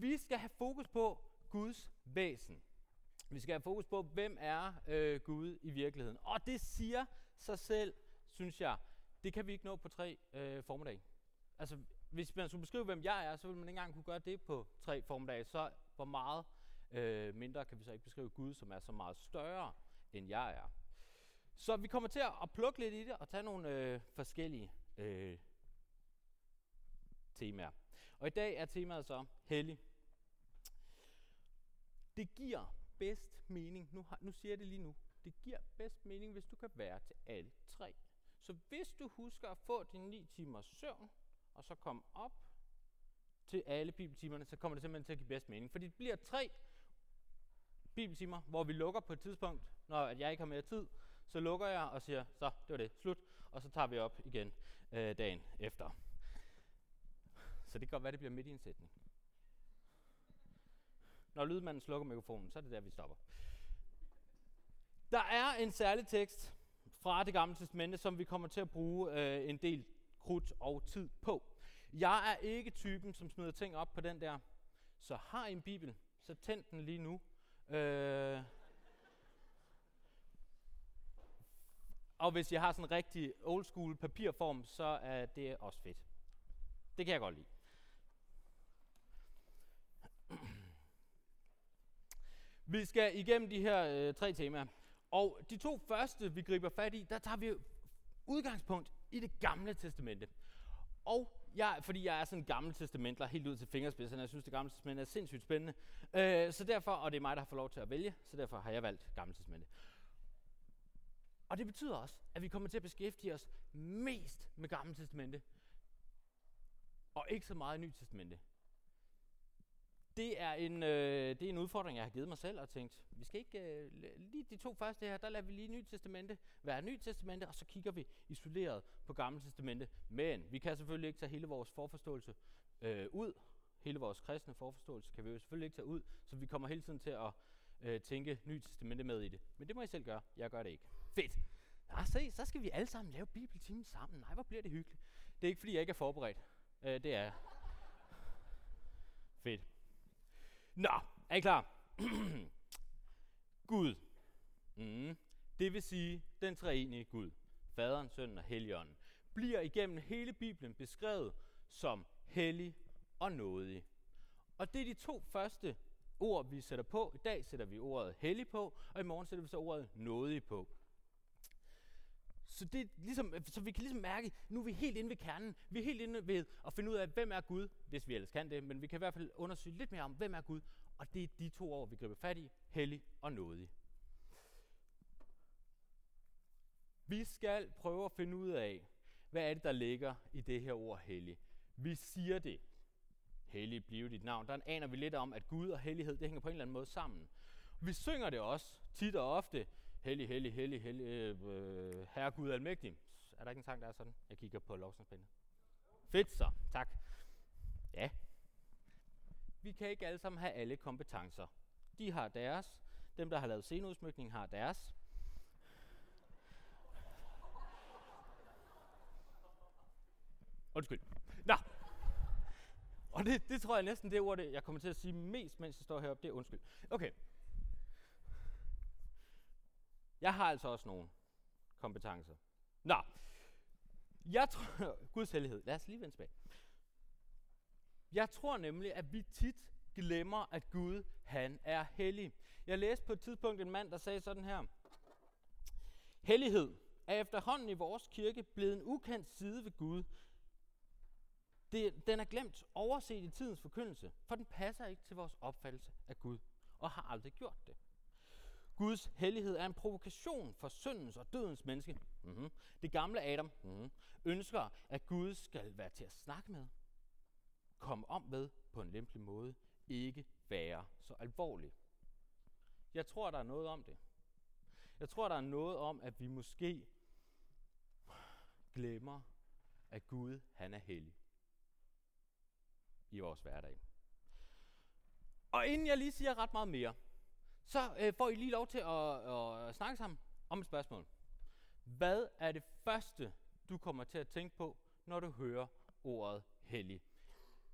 Vi skal have fokus på Guds væsen. Vi skal have fokus på, hvem er øh, Gud i virkeligheden. Og det siger sig selv, synes jeg, det kan vi ikke nå på tre øh, formiddag. Altså, hvis man skulle beskrive, hvem jeg er, så ville man ikke engang kunne gøre det på tre formiddag. Så hvor meget øh, mindre kan vi så ikke beskrive Gud, som er så meget større, end jeg er. Så vi kommer til at plukke lidt i det og tage nogle øh, forskellige øh, temaer. Og i dag er temaet så hellig. Det giver bedst mening, nu, har, nu siger jeg det lige nu, det giver bedst mening, hvis du kan være til alle tre. Så hvis du husker at få dine 9 timers søvn, og så komme op til alle bibeltimerne, så kommer det simpelthen til at give bedst mening. Fordi det bliver tre bibeltimer, hvor vi lukker på et tidspunkt, når jeg ikke har mere tid, så lukker jeg og siger, så det var det, slut, og så tager vi op igen øh, dagen efter. Så det kan godt være, det bliver midt i en sætning. Når lydmanden slukker mikrofonen, så er det der, vi stopper. Der er en særlig tekst fra det gamle testamente, som vi kommer til at bruge øh, en del krudt og tid på. Jeg er ikke typen, som smider ting op på den der. Så har I en bibel, så tænd den lige nu. Øh, og hvis jeg har sådan en rigtig old school papirform, så er det også fedt. Det kan jeg godt lide. Vi skal igennem de her øh, tre temaer. Og de to første, vi griber fat i, der tager vi udgangspunkt i det gamle testamente. Og jeg, fordi jeg er sådan en gammel testamentler helt ud til fingerspidserne, jeg synes, det gamle testamente er sindssygt spændende. Øh, så derfor, og det er mig, der har fået lov til at vælge, så derfor har jeg valgt gamle testamente. Og det betyder også, at vi kommer til at beskæftige os mest med gamle testamente, og ikke så meget Nyt Testamente det er, en, øh, det er en udfordring, jeg har givet mig selv og tænkt, vi skal ikke, øh, lige de to første her, der lader vi lige Nyt Testamente være Nyt Testamente, og så kigger vi isoleret på Gamle Testamente. Men vi kan selvfølgelig ikke tage hele vores forforståelse øh, ud, hele vores kristne forforståelse kan vi jo selvfølgelig ikke tage ud, så vi kommer hele tiden til at øh, tænke Nyt Testamente med i det. Men det må I selv gøre, jeg gør det ikke. Fedt! Nå, se, så skal vi alle sammen lave bibeltimen sammen. Nej, hvor bliver det hyggeligt. Det er ikke, fordi jeg ikke er forberedt. Øh, det er Fedt. Nå, er I klar? Gud. Mm. Det vil sige den treenige Gud, Faderen, Sønnen og Helligånden, bliver igennem hele Bibelen beskrevet som hellig og nådig. Og det er de to første ord, vi sætter på. I dag sætter vi ordet hellig på, og i morgen sætter vi så ordet nådig på. Så, det er ligesom, så vi kan ligesom mærke, nu er vi helt inde ved kernen. Vi er helt inde ved at finde ud af, hvem er Gud, hvis vi ellers kan det. Men vi kan i hvert fald undersøge lidt mere om, hvem er Gud. Og det er de to ord, vi griber fat i. Hellig og nådig. Vi skal prøve at finde ud af, hvad er det, der ligger i det her ord hellig. Vi siger det. Hellig blive dit navn. Der aner vi lidt om, at Gud og hellighed, det hænger på en eller anden måde sammen. Vi synger det også tit og ofte hellig, hellig, hellig, hellig, øh, herre Gud almægtig. Er der ikke en sang, der er sådan? Jeg kigger på lovsangspændene. Fedt så, tak. Ja. Vi kan ikke alle sammen have alle kompetencer. De har deres. Dem, der har lavet sceneudsmykning, har deres. Undskyld. Nå. Og det, det tror jeg næsten det ord, det jeg kommer til at sige mest, mens jeg står heroppe, det er undskyld. Okay. Jeg har altså også nogle kompetencer. Nå, jeg tror, Guds hellighed, lad os lige vende tilbage. Jeg tror nemlig, at vi tit glemmer, at Gud, han er hellig. Jeg læste på et tidspunkt en mand, der sagde sådan her. Hellighed er efterhånden i vores kirke blevet en ukendt side ved Gud. Det, den er glemt, overset i tidens forkyndelse, for den passer ikke til vores opfattelse af Gud, og har aldrig gjort det. Guds hellighed er en provokation for syndens og dødens menneske. Mm-hmm. Det gamle Adam mm-hmm, ønsker, at Gud skal være til at snakke med, komme om med på en lempelig måde, ikke være så alvorlig. Jeg tror, der er noget om det. Jeg tror, der er noget om, at vi måske glemmer, at Gud han er hellig i vores hverdag. Og inden jeg lige siger ret meget mere, så øh, får I lige lov til at, at snakke sammen om et spørgsmål. Hvad er det første, du kommer til at tænke på, når du hører ordet hellig?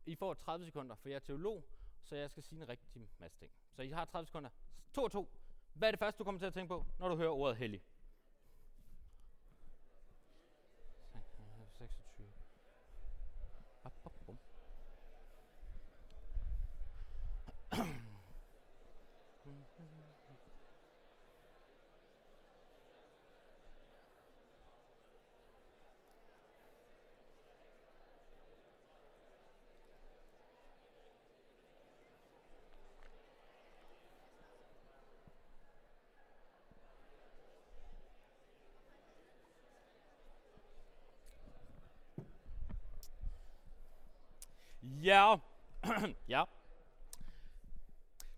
I får 30 sekunder, for jeg er teolog, så jeg skal sige en rigtig masse ting. Så I har 30 sekunder. To og to. Hvad er det første, du kommer til at tænke på, når du hører ordet hellig? Ja. ja.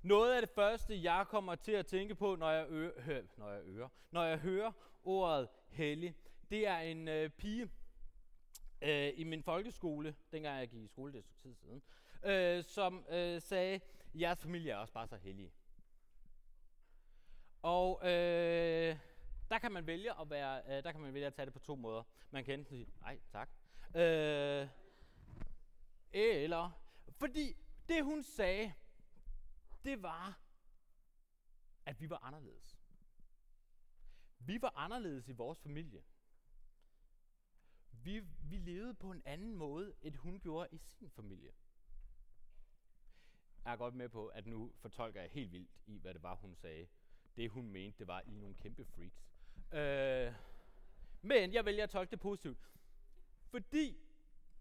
Noget af det første, jeg kommer til at tænke på, når jeg, ø- hø- når jeg, ører, når jeg hører ordet hellig, det er en øh, pige øh, i min folkeskole, dengang jeg gik i skole, det er tid siden, øh, som øh, sagde, jeres familie er også bare så hellige. Og øh, der kan man vælge at være, øh, der kan man vælge at tage det på to måder. Man kan enten sige, nej tak, øh, fordi det hun sagde, det var, at vi var anderledes. Vi var anderledes i vores familie. Vi, vi levede på en anden måde, end hun gjorde i sin familie. Jeg er godt med på, at nu fortolker jeg helt vildt i, hvad det var, hun sagde. Det hun mente, det var, I nogle kæmpe freaks. Øh, men jeg vælger at tolke det positivt. Fordi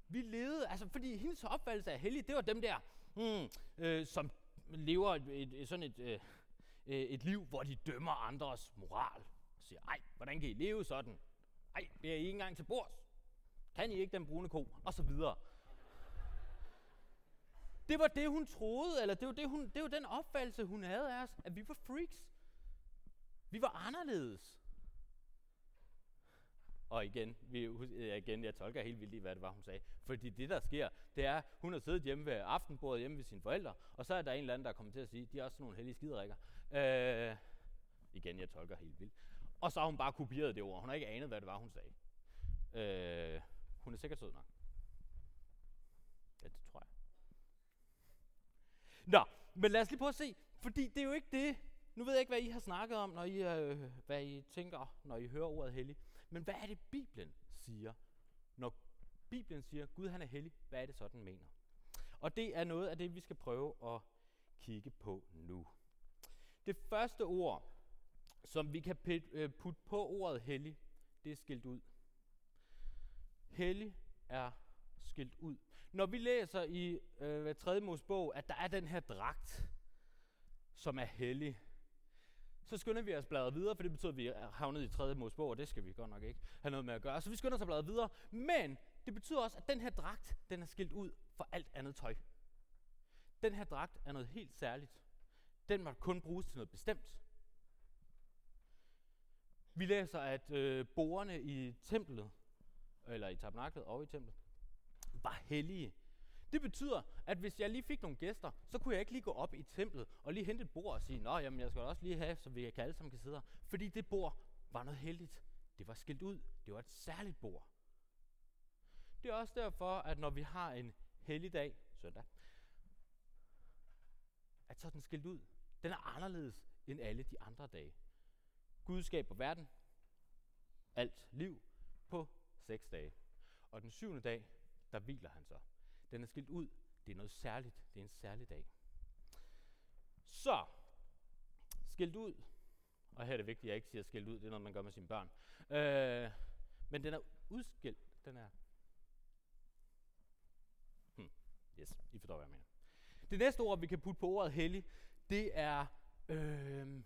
vi levede, altså fordi hendes opfattelse af hellig, det var dem der, mm, øh, som lever et, et, sådan et, øh, øh, et liv, hvor de dømmer andres moral. Og siger, ej, hvordan kan I leve sådan? Ej, bliver I ikke engang til bords? Kan I ikke den brune ko? Og så videre. Det var det, hun troede, eller det var, det, hun, det var den opfattelse, hun havde af os, at vi var freaks. Vi var anderledes. Og igen, vi, igen, jeg tolker helt vildt i, hvad det var, hun sagde. Fordi det, der sker, det er, hun har siddet hjemme ved aftenbordet hjemme ved sine forældre, og så er der en eller anden, der kommer til at sige, de er også nogle heldige skiderikker. Øh, igen, jeg tolker helt vildt. Og så har hun bare kopieret det ord. Hun har ikke anet, hvad det var, hun sagde. Øh, hun er sikkert sød nok. Ja, det tror jeg. Nå, men lad os lige prøve at se, fordi det er jo ikke det. Nu ved jeg ikke, hvad I har snakket om, når I, øh, hvad I tænker, når I hører ordet hellig. Men hvad er det, Bibelen siger? Når Bibelen siger, Gud han er hellig, hvad er det så, den mener? Og det er noget af det, vi skal prøve at kigge på nu. Det første ord, som vi kan øh, putte på ordet hellig, det er skilt ud. Hellig er skilt ud. Når vi læser i øh, 3. Mosebog, at der er den her dragt, som er hellig, så skynder vi os bladret videre, for det betyder, at vi er havnet i 3. Mosebog, og det skal vi godt nok ikke have noget med at gøre. Så vi skynder os at bladre videre, men det betyder også, at den her dragt, den er skilt ud for alt andet tøj. Den her dragt er noget helt særligt. Den må kun bruges til noget bestemt. Vi læser, at øh, borgerne i templet, eller i tabernaklet og i templet, var hellige. Det betyder, at hvis jeg lige fik nogle gæster, så kunne jeg ikke lige gå op i templet og lige hente et bord og sige, Nå, jamen jeg skal også lige have, så vi kan alle sammen kan sidde her. Fordi det bord var noget heldigt. Det var skilt ud. Det var et særligt bord. Det er også derfor, at når vi har en hellig dag, søndag, at så er den skilt ud. Den er anderledes end alle de andre dage. Gud skaber verden, alt liv, på seks dage. Og den syvende dag, der hviler han så. Den er skilt ud. Det er noget særligt. Det er en særlig dag. Så, skilt ud. Og her er det vigtigt, at jeg ikke siger skilt ud. Det er noget, man gør med sine børn. Øh, men den er udskilt. Den er... Hmm. Yes, I forstår, hvad jeg mener. Det næste ord, vi kan putte på ordet hellig, det er, øh,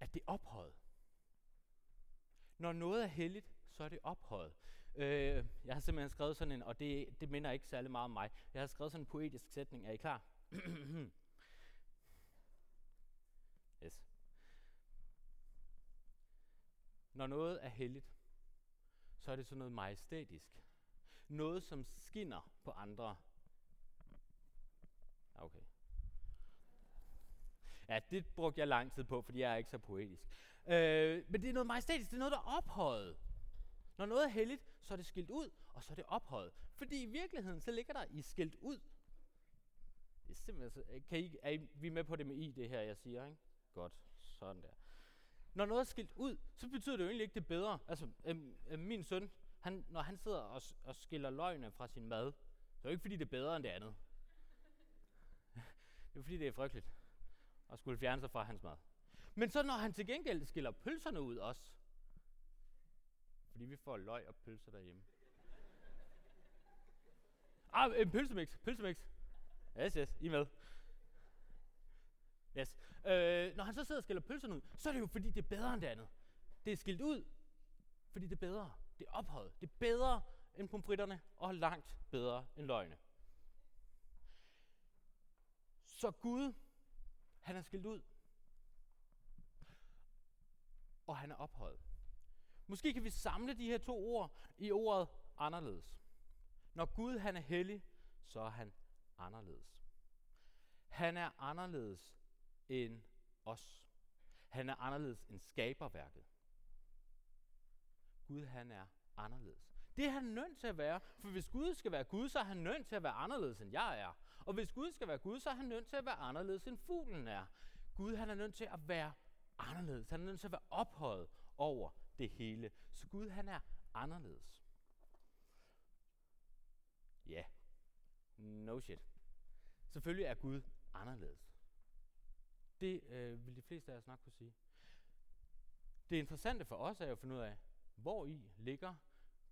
at det er ophøjet. Når noget er helligt, så er det ophøjet. Øh, jeg har simpelthen skrevet sådan en, og det, det minder ikke særlig meget om mig. Jeg har skrevet sådan en poetisk sætning. Er I klar? yes. Når noget er helligt, så er det sådan noget majestætisk. Noget, som skinner på andre. Okay. Ja, det brugte jeg lang tid på, fordi jeg er ikke så poetisk. Øh, men det er noget majestætisk, det er noget, der er ophøjet. Når noget er helligt, så er det skilt ud, og så er det ophøjet. Fordi i virkeligheden, så ligger der i skilt ud, Det er simpelthen øh, kan I, er I, vi er med på det med I, det her, jeg siger, ikke? Godt, sådan der. Når noget er skilt ud, så betyder det jo egentlig ikke det bedre. Altså, øhm, øhm, min søn, han, når han sidder og, og skiller løgene fra sin mad, så er det jo ikke fordi, det er bedre end det andet. det er fordi, det er frygteligt at skulle fjerne sig fra hans mad. Men så når han til gengæld skiller pølserne ud også, fordi vi får løg og pølser derhjemme. Ah, en pølsemix, pølsemix. Yes, yes, I med. Yes. Øh, når han så sidder og skiller pølserne ud, så er det jo fordi, det er bedre end det andet. Det er skilt ud, fordi det er bedre. Det er ophøjet. Det er bedre end pomfritterne, og langt bedre end løgne. Så Gud, han er skilt ud, og han er ophøjet. Måske kan vi samle de her to ord i ordet anderledes. Når Gud han er hellig, så er han anderledes. Han er anderledes end os. Han er anderledes end skaberværket. Gud han er anderledes. Det er han nødt til at være, for hvis Gud skal være Gud, så er han nødt til at være anderledes end jeg er. Og hvis Gud skal være Gud, så er han nødt til at være anderledes end fuglen er. Gud han er nødt til at være anderledes. Han er nødt til at være ophøjet over det hele. Så Gud han er anderledes. Ja, yeah. no shit. Selvfølgelig er Gud anderledes. Det øh, vil de fleste af os nok kunne sige. Det interessante for os er jo at finde ud af, hvor i ligger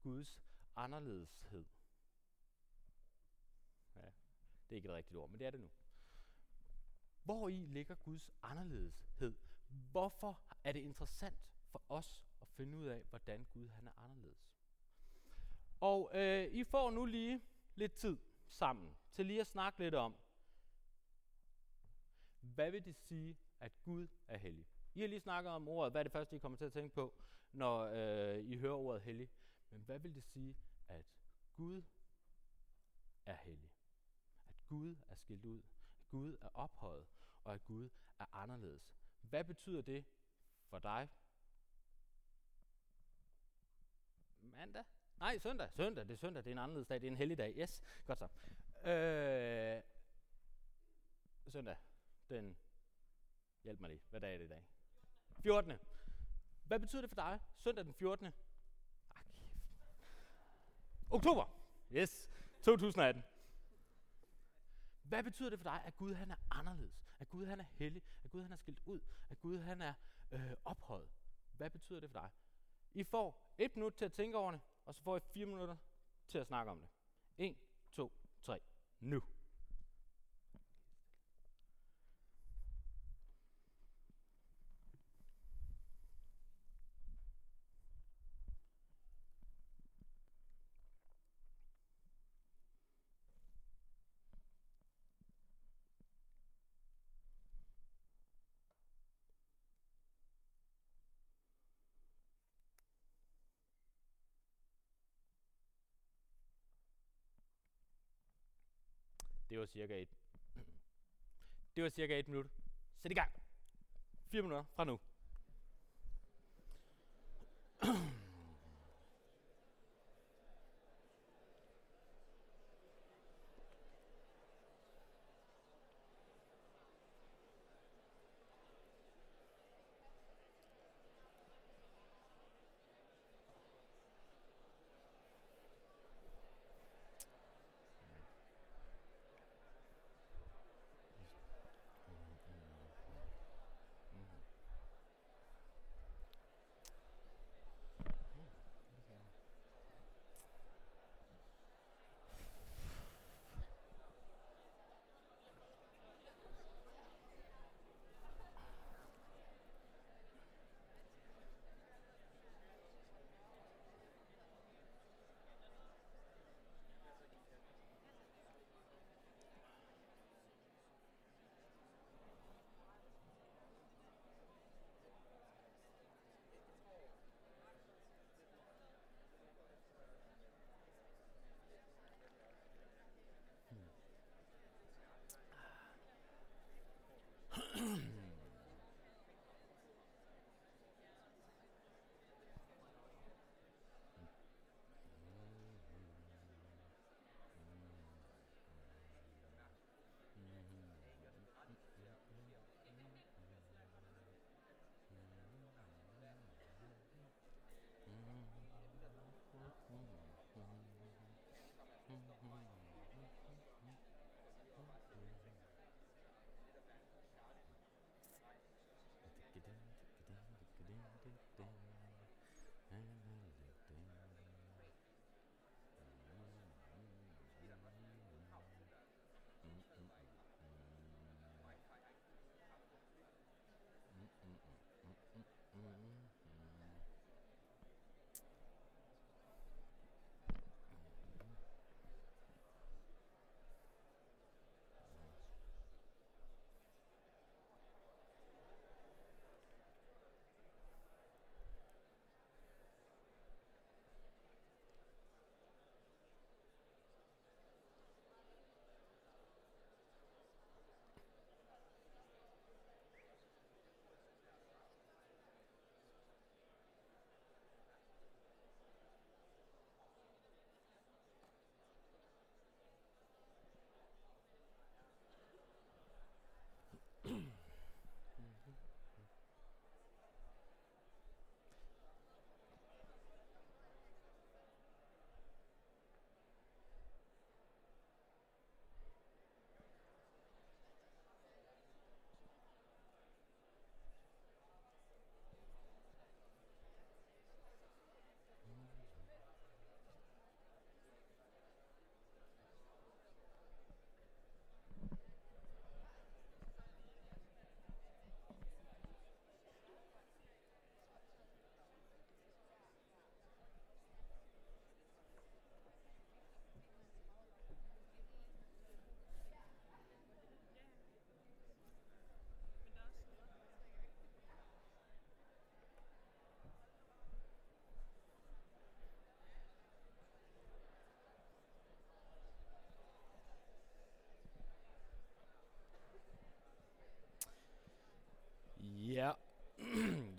Guds anderledeshed. Ja, det er ikke et rigtigt ord, men det er det nu. Hvor i ligger Guds anderledeshed? Hvorfor er det interessant for os at finde ud af, hvordan Gud han er anderledes? Og øh, I får nu lige lidt tid sammen til lige at snakke lidt om, hvad vil det sige, at Gud er hellig? I har lige snakket om ordet, hvad er det første, I kommer til at tænke på, når øh, I hører ordet hellig? Men hvad vil det sige, at Gud er hellig? At Gud er skilt ud, at Gud er ophøjet, og at Gud er anderledes. Hvad betyder det for dig? Mandag? Nej, søndag. Søndag, det er søndag, det er en anderledes dag, det er en helligdag. Yes, godt så. Øh, søndag, den, hjælp mig lige, hvad dag er det i dag? 14. Hvad betyder det for dig? Søndag den 14. Ah, Oktober. Yes, 2018. Hvad betyder det for dig, at Gud han er anderledes? At Gud han er hellig? At Gud han er skilt ud? At Gud han er øh, ophøjet? Hvad betyder det for dig? I får et minut til at tænke over det, og så får I fire minutter til at snakke om det. 1, 2, 3, nu. Det var cirka et. Det var cirka et minut. Sæt i gang. 4 minutter fra nu.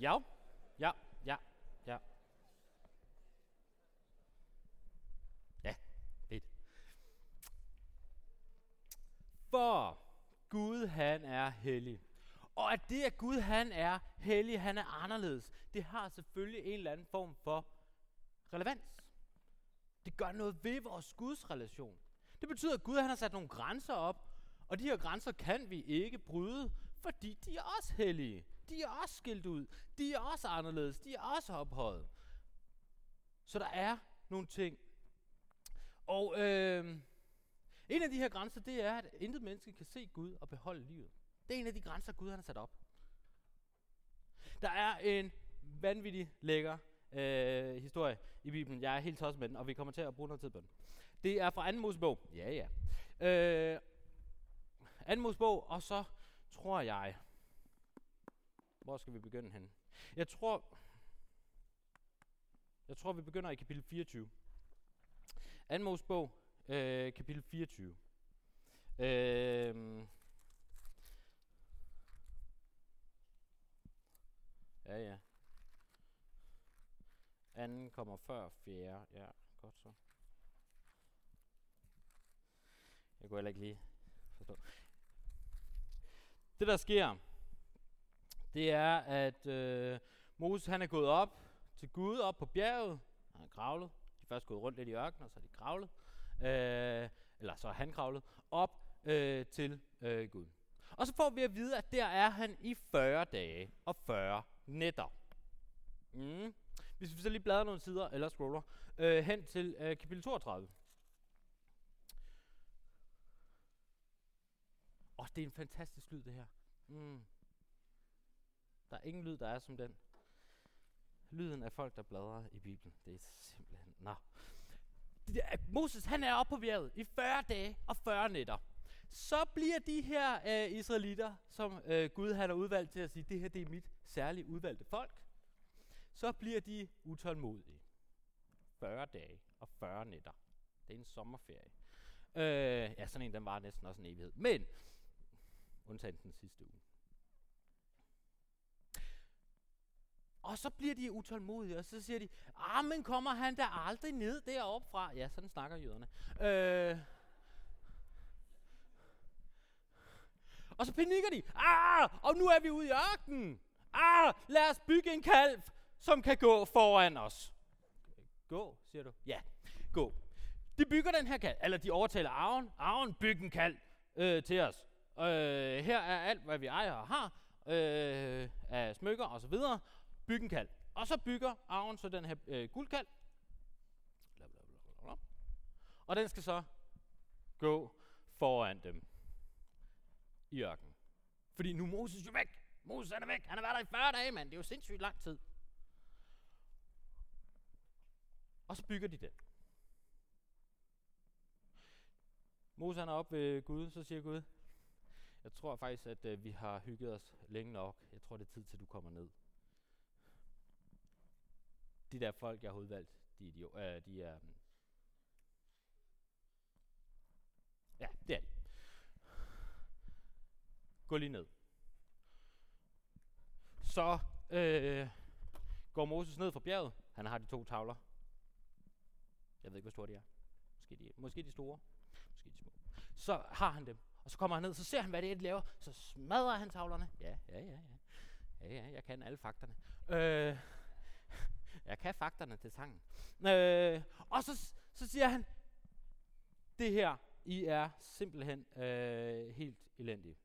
Ja, ja, ja, ja. Ja, lidt. For Gud han er hellig. Og at det, at Gud han er hellig, han er anderledes, det har selvfølgelig en eller anden form for relevans. Det gør noget ved vores Guds relation. Det betyder, at Gud han har sat nogle grænser op, og de her grænser kan vi ikke bryde, fordi de er også hellige. De er også skilt ud. De er også anderledes. De er også ophøjet. Så der er nogle ting. Og øh, en af de her grænser, det er, at intet menneske kan se Gud og beholde livet. Det er en af de grænser, Gud har sat op. Der er en vanvittig lækker øh, historie i Bibelen. Jeg er helt tosset med den, og vi kommer til at bruge noget tid på den. Det er fra 2. Mosebog. Ja, ja. Øh, 2. Mosebog, og så tror jeg... Hvor skal vi begynde hen? Jeg tror... Jeg tror, vi begynder i kapitel 24. 2. Mosebog, øh, kapitel 24. Øh, ja, ja. Anden kommer før fjerde. Ja, godt så. Jeg kunne heller ikke lige forstå. Det der sker, det er, at øh, Moses han er gået op til Gud op på bjerget. Han har kravlet. De er først gået rundt lidt i ørkenen, og så er de kravlet. Øh, eller så er han kravlet op øh, til øh, Gud. Og så får vi at vide, at der er han i 40 dage og 40 nætter. Mm. Hvis vi så lige bladrer nogle sider, eller scroller, øh, hen til øh, kapitel 32. Og det er en fantastisk lyd, det her. Mm. Der er ingen lyd, der er som den. Lyden af folk, der bladrer i Bibelen. Det er simpelthen... Nå. Moses, han er oppe på bjerget i 40 dage og 40 nætter. Så bliver de her øh, israelitter, som øh, Gud han har udvalgt til at sige, det her det er mit særligt udvalgte folk, så bliver de utålmodige. 40 dage og 40 nætter. Det er en sommerferie. Øh, ja, sådan en, den var næsten også en evighed. Men, undtagen den sidste uge. Og så bliver de utålmodige, og så siger de, ah, men kommer han der aldrig ned deroppe fra? Ja, sådan snakker jøderne. Øh, og så panikker de, ah, og nu er vi ude i ørkenen. Ah, lad os bygge en kalv, som kan gå foran os. Gå, siger du? Ja, gå. De bygger den her kalv, eller de overtaler Aron. Aron, byg en kalv øh, til os. Øh, her er alt, hvad vi ejer og har, øh, af smykker og så videre. Byg en kald. Og så bygger arven så den her øh, guldkald. Og den skal så gå foran dem i ørkenen. Fordi nu er Moses jo væk. Moses er væk. Han har været der i 40 dage, mand. Det er jo sindssygt lang tid. Og så bygger de den. Moses han er oppe ved Gud, så siger Gud, jeg tror faktisk, at øh, vi har hygget os længe nok. Jeg tror, det er tid til, du kommer ned. De der folk, jeg har udvalgt, de, de, øh, de er... Mm. Ja, det er de. Gå lige ned. Så øh, går Moses ned fra bjerget. Han har de to tavler. Jeg ved ikke, hvor store de er. Måske de, måske de store, måske de små. Så har han dem, og så kommer han ned, så ser han, hvad det er, de laver. Så smadrer han tavlerne. Ja, ja, ja, ja. Ja, ja, jeg kan alle fakterne. Øh, jeg kan fakterne til sangen. Øh, og så, så siger han, det her, I er simpelthen øh, helt elendige.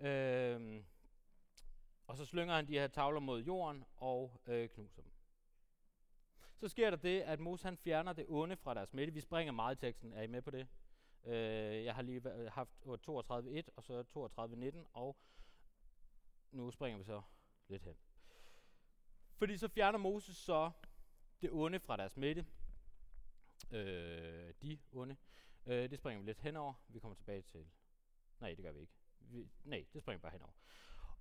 Øh, og så slynger han de her tavler mod jorden og øh, knuser dem. Så sker der det, at Moses han fjerner det onde fra deres midte. Vi springer meget i teksten. Er I med på det? Øh, jeg har lige haft øh, 32.1 og så 32.19, og nu springer vi så lidt hen. Fordi så fjerner Moses så det onde fra deres midte. Øh, de onde. Øh, det springer vi lidt henover. Vi kommer tilbage til... Nej, det gør vi ikke. Vi, nej, det springer vi bare henover.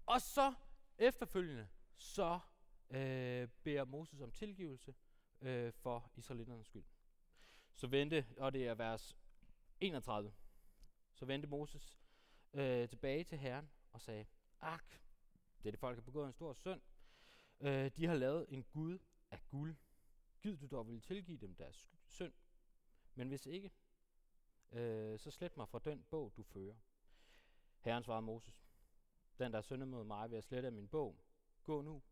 Og så efterfølgende, så øh, beder Moses om tilgivelse øh, for israeliternes skyld. Så vendte, og det er vers 31, så vendte Moses øh, tilbage til Herren og sagde, Ak, det er det folk har begået en stor synd. Øh, de har lavet en Gud af guld. Gid du dog vil tilgive dem deres synd. Men hvis ikke, øh, så slet mig fra den bog, du fører. Herren svarede Moses, den der synder mod mig, ved at slette af min bog. Gå nu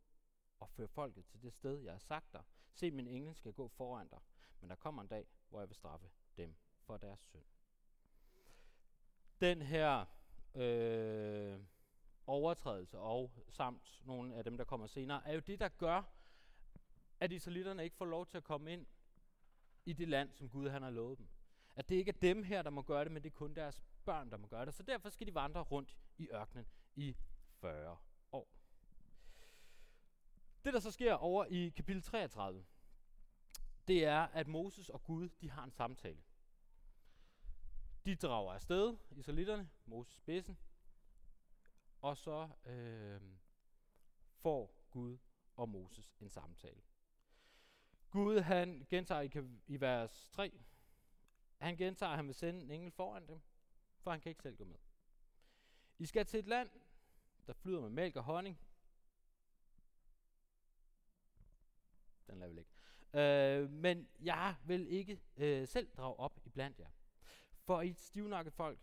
og før folket til det sted, jeg har sagt dig. Se, min engel skal gå foran dig, men der kommer en dag, hvor jeg vil straffe dem for deres synd. Den her øh, overtrædelse og samt nogle af dem, der kommer senere, er jo det, der gør, at israelitterne ikke får lov til at komme ind i det land, som Gud han har lovet dem. At det ikke er dem her, der må gøre det, men det er kun deres børn, der må gøre det. Så derfor skal de vandre rundt i ørkenen i 40 år. Det, der så sker over i kapitel 33, det er, at Moses og Gud, de har en samtale. De drager afsted, israelitterne, Moses spidsen, og så øh, får Gud og Moses en samtale. Gud, han gentager i, i vers 3, han gentager, at han vil sende en engel foran dem, for han kan ikke selv gå med. I skal til et land, der flyder med mælk og honning. Den lader vi ikke. Øh, men jeg vil ikke øh, selv drage op i blandt jer. For I et stivnakket folk,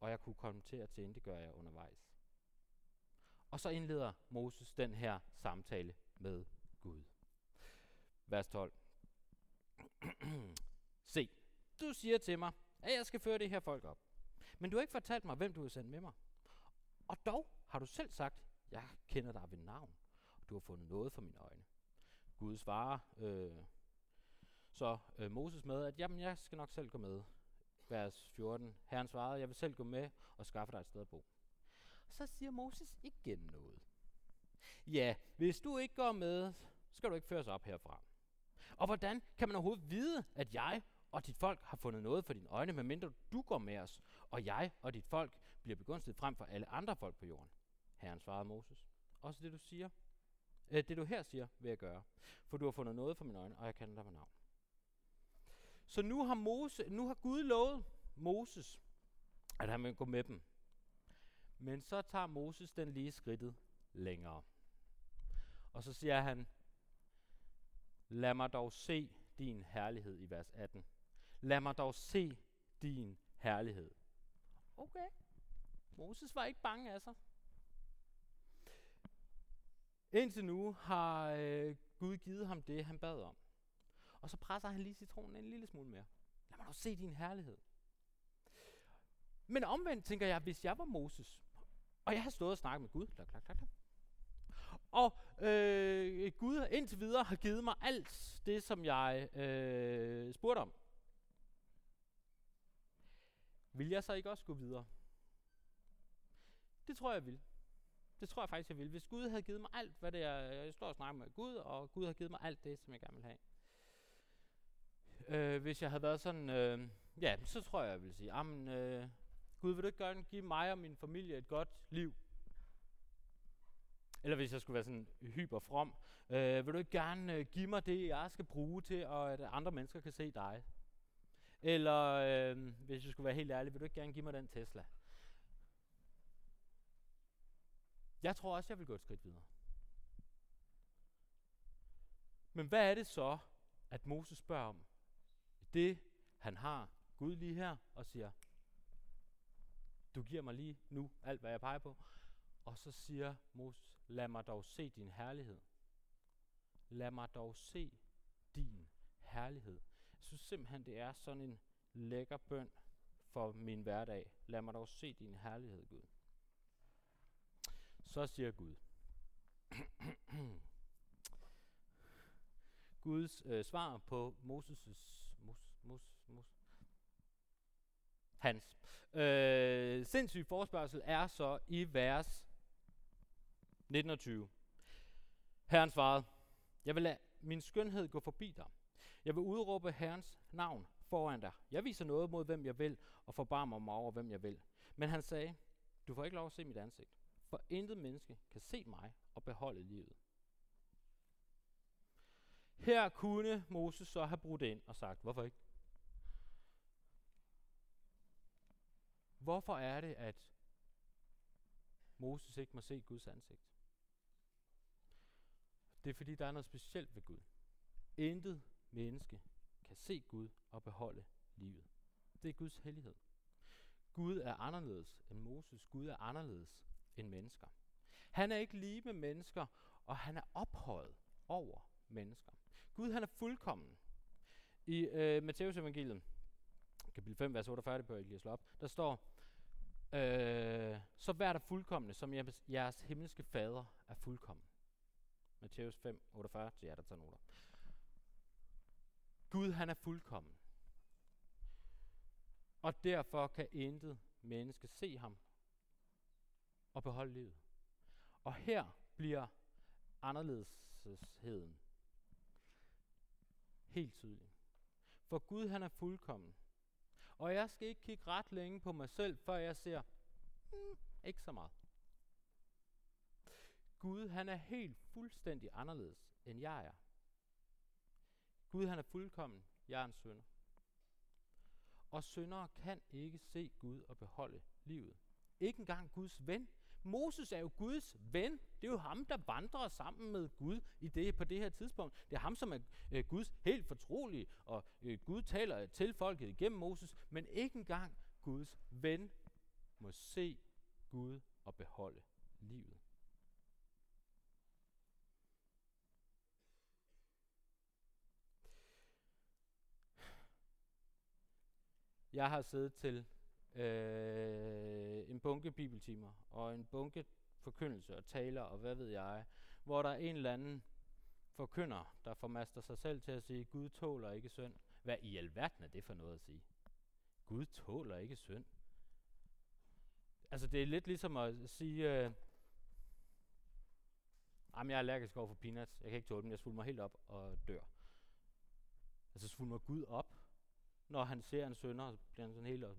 og jeg kunne komme til at det gør jeg undervejs. Og så indleder Moses den her samtale med Gud. Vers 12. Se, du siger til mig, at jeg skal føre det her folk op. Men du har ikke fortalt mig, hvem du har sendt med mig. Og dog har du selv sagt, jeg kender dig ved navn, og du har fundet noget for mine øjne. Gud svarer øh, så øh, Moses med, at jamen, jeg skal nok selv gå med. Vers 14. Herren svarede, jeg vil selv gå med og skaffe dig et sted at bo. Så siger Moses igen noget. Ja, hvis du ikke går med, skal du ikke føres op herfra. Og hvordan kan man overhovedet vide, at jeg og dit folk har fundet noget for dine øjne, medmindre du går med os, og jeg og dit folk bliver begunstiget frem for alle andre folk på jorden? Herren svarede Moses. Også det du siger, øh, det du her siger, vil jeg gøre. For du har fundet noget for mine øjne, og jeg kender dig med navn. Så nu har, Mose, nu har Gud lovet Moses, at han vil gå med dem. Men så tager Moses den lige skridtet længere. Og så siger han, lad mig dog se din herlighed i vers 18. Lad mig dog se din herlighed. Okay. Moses var ikke bange af sig. Indtil nu har øh, Gud givet ham det, han bad om. Og så presser han lige citronen en lille smule mere. Lad mig dog se din herlighed. Men omvendt tænker jeg, hvis jeg var Moses, og jeg har stået og snakket med Gud, klak, klak, klak, og øh, Gud indtil videre har givet mig alt det, som jeg øh, spurgte om. Vil jeg så ikke også gå videre? Det tror jeg, jeg vil. Det tror jeg faktisk, jeg vil. Hvis Gud havde givet mig alt, hvad det er, jeg står og snakker med Gud, og Gud har givet mig alt det, som jeg gerne vil have. Øh, hvis jeg havde været sådan, øh, ja, så tror jeg, jeg vil sige, amen, øh, Gud, vil du ikke gerne give mig og min familie et godt liv? Eller hvis jeg skulle være sådan hyper from, øh, vil du ikke gerne øh, give mig det, jeg skal bruge til, og at andre mennesker kan se dig? Eller øh, hvis jeg skulle være helt ærlig, vil du ikke gerne give mig den Tesla? Jeg tror også, jeg vil gå et skridt videre. Men hvad er det så, at Moses spørger om? Det, han har Gud lige her, og siger, du giver mig lige nu alt, hvad jeg peger på. Og så siger Moses, lad mig dog se din herlighed. Lad mig dog se din herlighed. Jeg synes simpelthen, det er sådan en lækker bøn for min hverdag. Lad mig dog se din herlighed, Gud. Så siger Gud. Guds øh, svar på Moses' Mos, Mos, Mos, hans øh, sindssyg forspørgsel er så i vers 19 og 20. Herren svarede, jeg vil lade min skønhed gå forbi dig. Jeg vil udråbe Herrens navn foran dig. Jeg viser noget mod, hvem jeg vil, og forbarmer mig over, hvem jeg vil. Men han sagde, du får ikke lov at se mit ansigt, for intet menneske kan se mig og beholde livet. Her kunne Moses så have brudt ind og sagt, hvorfor ikke? Hvorfor er det, at Moses ikke må se Guds ansigt? Det er fordi, der er noget specielt ved Gud. Intet menneske kan se Gud og beholde livet. Det er Guds hellighed. Gud er anderledes end Moses. Gud er anderledes end mennesker. Han er ikke lige med mennesker, og han er ophøjet over mennesker. Gud han er fuldkommen. I øh, Matteus evangeliet, kapitel 5, vers 48, det bør jeg lige slå op, der står, øh, så vær der fuldkommende, som jeres, jeres himmelske fader er fuldkommen. Matthæus 5, 48 til jer, der tager noter. Gud han er fuldkommen. Og derfor kan intet menneske se ham og beholde livet. Og her bliver anderledesheden helt tydelig. For Gud han er fuldkommen. Og jeg skal ikke kigge ret længe på mig selv, før jeg ser, mm, ikke så meget. Gud han er helt fuldstændig anderledes, end jeg er. Gud han er fuldkommen, jeg er en sønder. Og syndere kan ikke se Gud og beholde livet. Ikke engang Guds ven. Moses er jo Guds ven. Det er jo ham, der vandrer sammen med Gud i det, på det her tidspunkt. Det er ham, som er øh, Guds helt fortrolige, og øh, Gud taler til folket igennem Moses, men ikke engang Guds ven må se Gud og beholde livet. Jeg har siddet til øh, en bunke bibeltimer og en bunke forkyndelse og taler og hvad ved jeg, hvor der er en eller anden forkynder, der formaster sig selv til at sige, Gud tåler ikke synd. Hvad i alverden er det for noget at sige? Gud tåler ikke synd. Altså det er lidt ligesom at sige, øh, jamen jeg er allergisk over for peanuts, jeg kan ikke tåle dem, jeg svulmer helt op og dør. Altså svulmer Gud op? når han ser en sønder, så bliver han sådan helt og...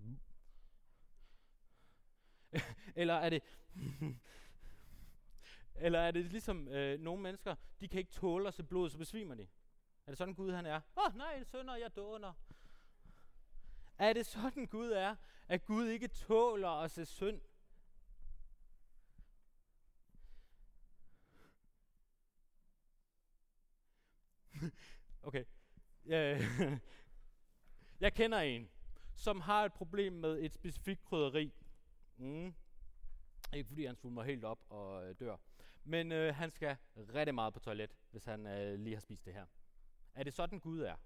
Eller er det... Eller er det ligesom øh, nogle mennesker, de kan ikke tåle at se blod, så besvimer de? Er det sådan Gud han er? Åh oh, nej, sønder, jeg dåner. Er det sådan Gud er, at Gud ikke tåler at se synd? okay. Jeg kender en, som har et problem med et specifikt krydderi. Mm. Ikke fordi han svulmer helt op og øh, dør. Men øh, han skal rigtig meget på toilet, hvis han øh, lige har spist det her. Er det sådan Gud er?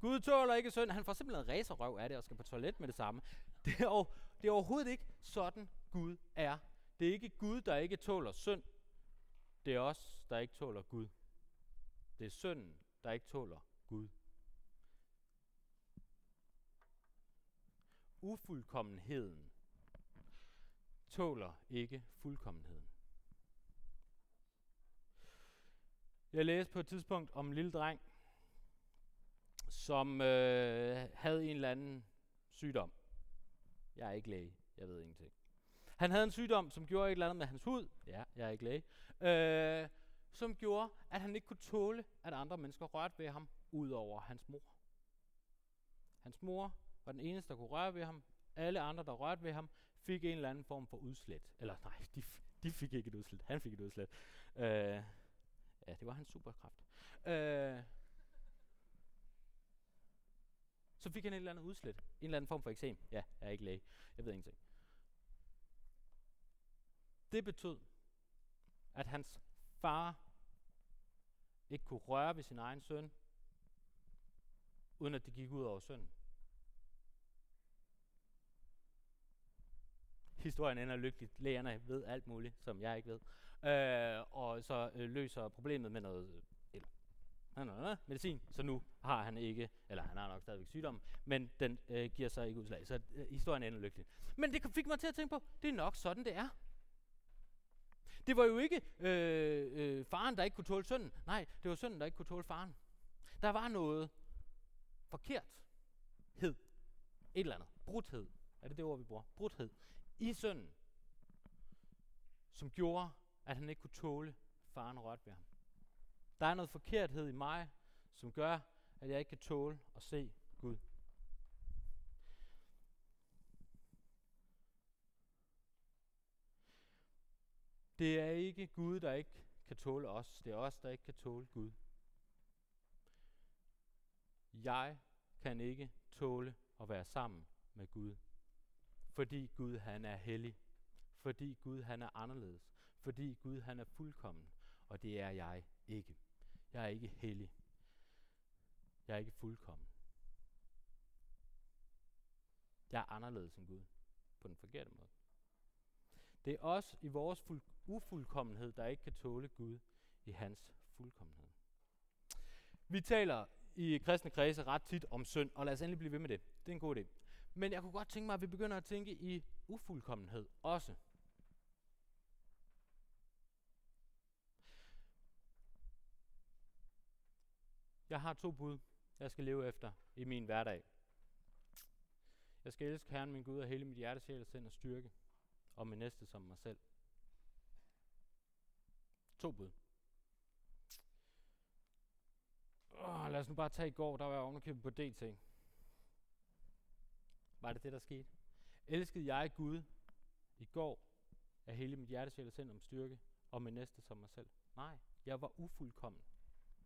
Gud tåler ikke synd. Han får simpelthen racerrøv af det og skal på toilet med det samme. Det er, det er overhovedet ikke sådan Gud er. Det er ikke Gud, der ikke tåler synd. Det er os, der ikke tåler Gud. Det er synden, der ikke tåler Gud. Ufuldkommenheden tåler ikke fuldkommenheden. Jeg læste på et tidspunkt om en lille dreng, som øh, havde en eller anden sygdom. Jeg er ikke læge, jeg ved ingenting. Han havde en sygdom, som gjorde et eller andet med hans hud. Ja, jeg er ikke læge. Øh, som gjorde, at han ikke kunne tåle, at andre mennesker rørte ved ham, ud over hans mor. Hans mor var den eneste, der kunne røre ved ham. Alle andre, der rørte ved ham, fik en eller anden form for udslæt. Eller nej, de, de fik ikke et udslæt. Han fik et udslæt. Øh, ja, det var hans superkraft. Øh, så fik han et eller andet udslæt. En eller anden form for eksem. Ja, jeg er ikke læge. Jeg ved ingenting. Det betød, at hans far ikke kunne røre ved sin egen søn, uden at det gik ud over sønnen. Historien ender lykkeligt. Lægerne ved alt muligt, som jeg ikke ved. Øh, og så øh, løser problemet med noget eller, øh, medicin, så nu har han ikke, eller han har nok stadigvæk sygdom, men den øh, giver sig ikke udslag. Så øh, historien ender lykkeligt. Men det fik mig til at tænke på, det er nok sådan, det er. Det var jo ikke øh, øh, faren, der ikke kunne tåle sønnen. Nej, det var sønnen, der ikke kunne tåle faren. Der var noget forkert. Hed. Et eller andet. Brudhed. Er det det ord, vi bruger? Brudhed i sønnen, som gjorde, at han ikke kunne tåle faren rørt ved ham. Der er noget forkerthed i mig, som gør, at jeg ikke kan tåle at se Gud. Det er ikke Gud, der ikke kan tåle os. Det er os, der ikke kan tåle Gud. Jeg kan ikke tåle at være sammen med Gud. Fordi Gud han er hellig. Fordi Gud han er anderledes. Fordi Gud han er fuldkommen. Og det er jeg ikke. Jeg er ikke hellig. Jeg er ikke fuldkommen. Jeg er anderledes end Gud. På den forkerte måde. Det er os i vores fuld, ufuldkommenhed, der ikke kan tåle Gud i hans fuldkommenhed. Vi taler i kristne kredse ret tit om synd, og lad os endelig blive ved med det. Det er en god idé. Men jeg kunne godt tænke mig, at vi begynder at tænke i ufuldkommenhed også. Jeg har to bud, jeg skal leve efter i min hverdag. Jeg skal elske Herren min Gud og hele mit hjerte, sjæl og sind og styrke, og min næste som mig selv. To bud. Oh, lad os nu bare tage i går, der var jeg ovenikøbet på DT. Var det det, der skete? Elskede jeg Gud i går af hele mit hjerte, sjæl og sind om styrke, og min næste som mig selv? Nej, jeg var ufuldkommen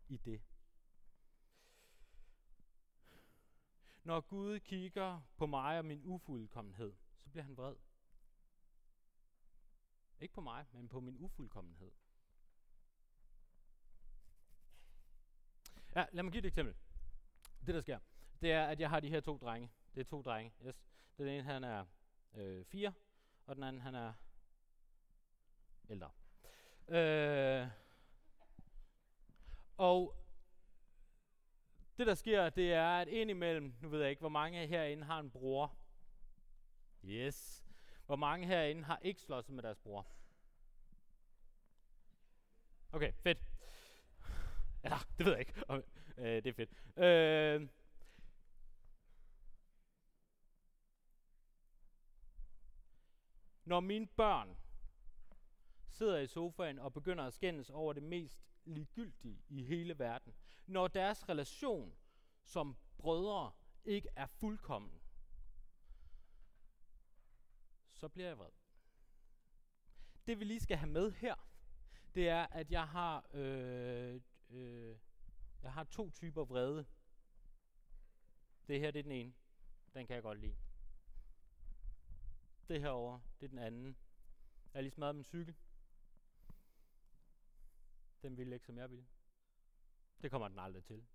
i det. Når Gud kigger på mig og min ufuldkommenhed, så bliver han vred. Ikke på mig, men på min ufuldkommenhed. Ja, lad mig give et eksempel. Det der sker, det er, at jeg har de her to drenge. Det er to drenge. Yes. Den ene, han er øh, fire, og den anden, han er ældre. Øh, og det der sker, det er, at indimellem, nu ved jeg ikke, hvor mange herinde har en bror. Yes. Hvor mange herinde har ikke slået med deres bror? Okay, fedt. Ja, det ved jeg ikke. Okay, øh, det er fedt. Øh, når mine børn sidder i sofaen og begynder at skændes over det mest ligegyldige i hele verden, når deres relation som brødre ikke er fuldkommen, så bliver jeg vred. Det vi lige skal have med her, det er, at jeg har, øh, øh, jeg har to typer vrede. Det her det er den ene. Den kan jeg godt lide. Det herover, det er den anden. Jeg har lige smadret min cykel. Den ville ikke, som jeg ville. Det kommer den aldrig til.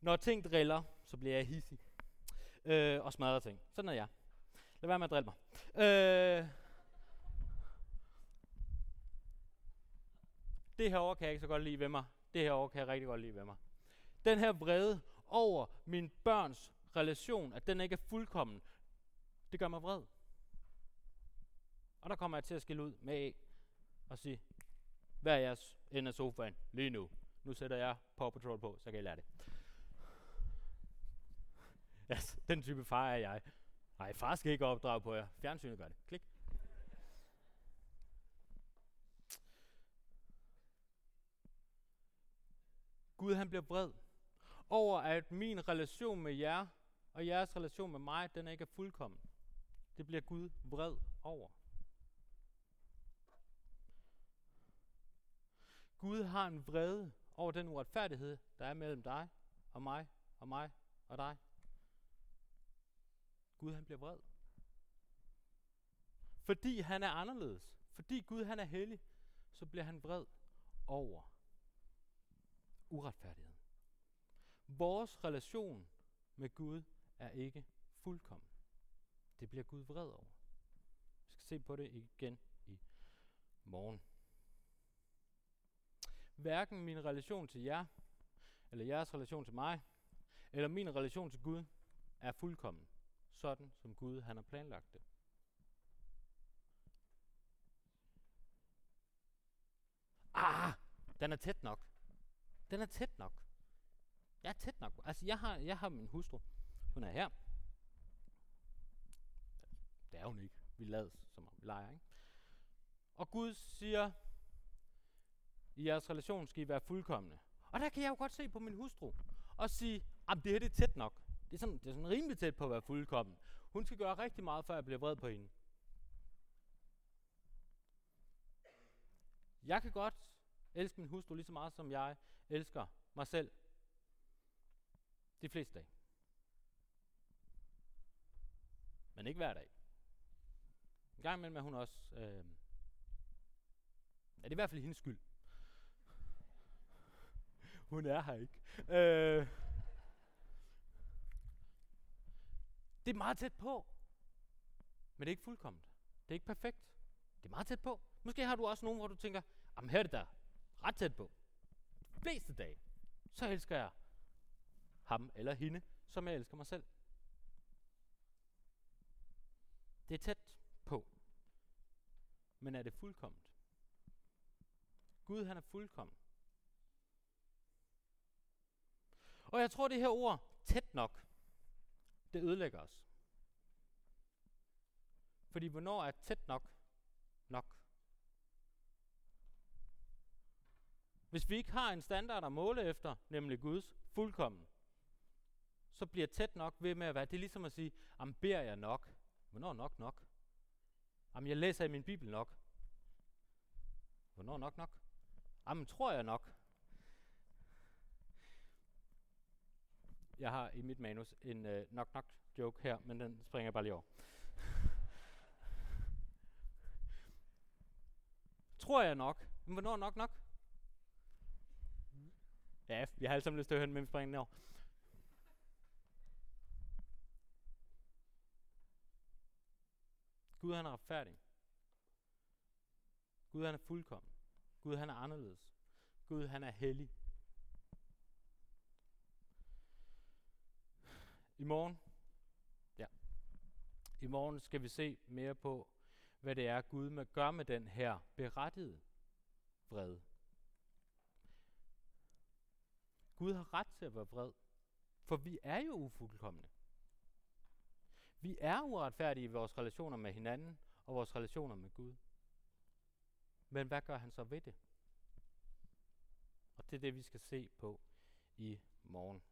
Når ting driller, så bliver jeg hissig. Øh, og smadrer ting. Sådan er jeg. Lad være med at drille mig. Øh, det herovre kan jeg ikke så godt lide ved mig. Det herovre kan jeg rigtig godt lide ved mig. Den her vrede over min børns relation, at den ikke er fuldkommen, det gør mig vred. Og der kommer jeg til at skille ud med A og sige, hvad er jeres ende af sofaen lige nu? Nu sætter jeg Paw Patrol på, så kan I lære det. Yes, den type far er jeg. Nej, far skal ikke opdrage på jer. Fjernsynet gør det. Klik. Gud han bliver vred over, at min relation med jer og jeres relation med mig, den ikke er fuldkommen. Det bliver Gud vred over. Gud har en vrede over den uretfærdighed, der er mellem dig og mig og mig og dig. Gud han bliver vred. Fordi han er anderledes. Fordi Gud han er hellig, så bliver han vred over uretfærdighed. Vores relation med Gud er ikke fuldkommen. Det bliver Gud vred over. Vi skal se på det igen i morgen. Hverken min relation til jer, eller jeres relation til mig, eller min relation til Gud, er fuldkommen, sådan som Gud han har planlagt det. Ah, den er tæt nok. Den er tæt nok. Jeg er tæt nok. Altså, jeg har, jeg har min hustru. Hun er her. Det er hun ikke. Vi lader som om vi leger, ikke? Og Gud siger, i jeres relation skal I være fuldkommende. Og der kan jeg jo godt se på min hustru og sige, at det her det er tæt nok. Det er, sådan, det er sådan rimelig tæt på at være fuldkommen. Hun skal gøre rigtig meget, før jeg bliver vred på hende. Jeg kan godt elske min hustru lige så meget, som jeg elsker mig selv. De fleste dage. Men ikke hver dag. En gang imellem er hun også... Øh, er det er i hvert fald hendes skyld. Hun er her ikke. Øh, det er meget tæt på. Men det er ikke fuldkomment. Det er ikke perfekt. Det er meget tæt på. Måske har du også nogen, hvor du tænker, jamen her er det der ret tæt på. De fleste dage, så elsker jeg ham eller hende, som jeg elsker mig selv. Det er tæt. Men er det fuldkomment? Gud, han er fuldkommen. Og jeg tror, det her ord, tæt nok, det ødelægger os. Fordi hvornår er tæt nok nok? Hvis vi ikke har en standard at måle efter, nemlig Guds fuldkommen, så bliver tæt nok ved med at være, det er ligesom at sige, am beder jeg nok. Hvornår nok nok? Jamen, jeg læser i min bibel nok. Hvornår nok nok? Jamen, tror jeg nok. Jeg har i mit manus en øh, nok nok joke her, men den springer jeg bare lige over. tror jeg nok. Men hvornår nok nok? Ja, vi har alle sammen lyst til at høre den, men vi springer den over. Gud han er retfærdig. Gud han er fuldkommen. Gud han er anderledes. Gud han er hellig. I morgen, ja, i morgen skal vi se mere på, hvad det er, Gud med gør med den her berettigede vred. Gud har ret til at være vred, for vi er jo ufuldkommende. Vi er uretfærdige i vores relationer med hinanden og vores relationer med Gud. Men hvad gør han så ved det? Og det er det, vi skal se på i morgen.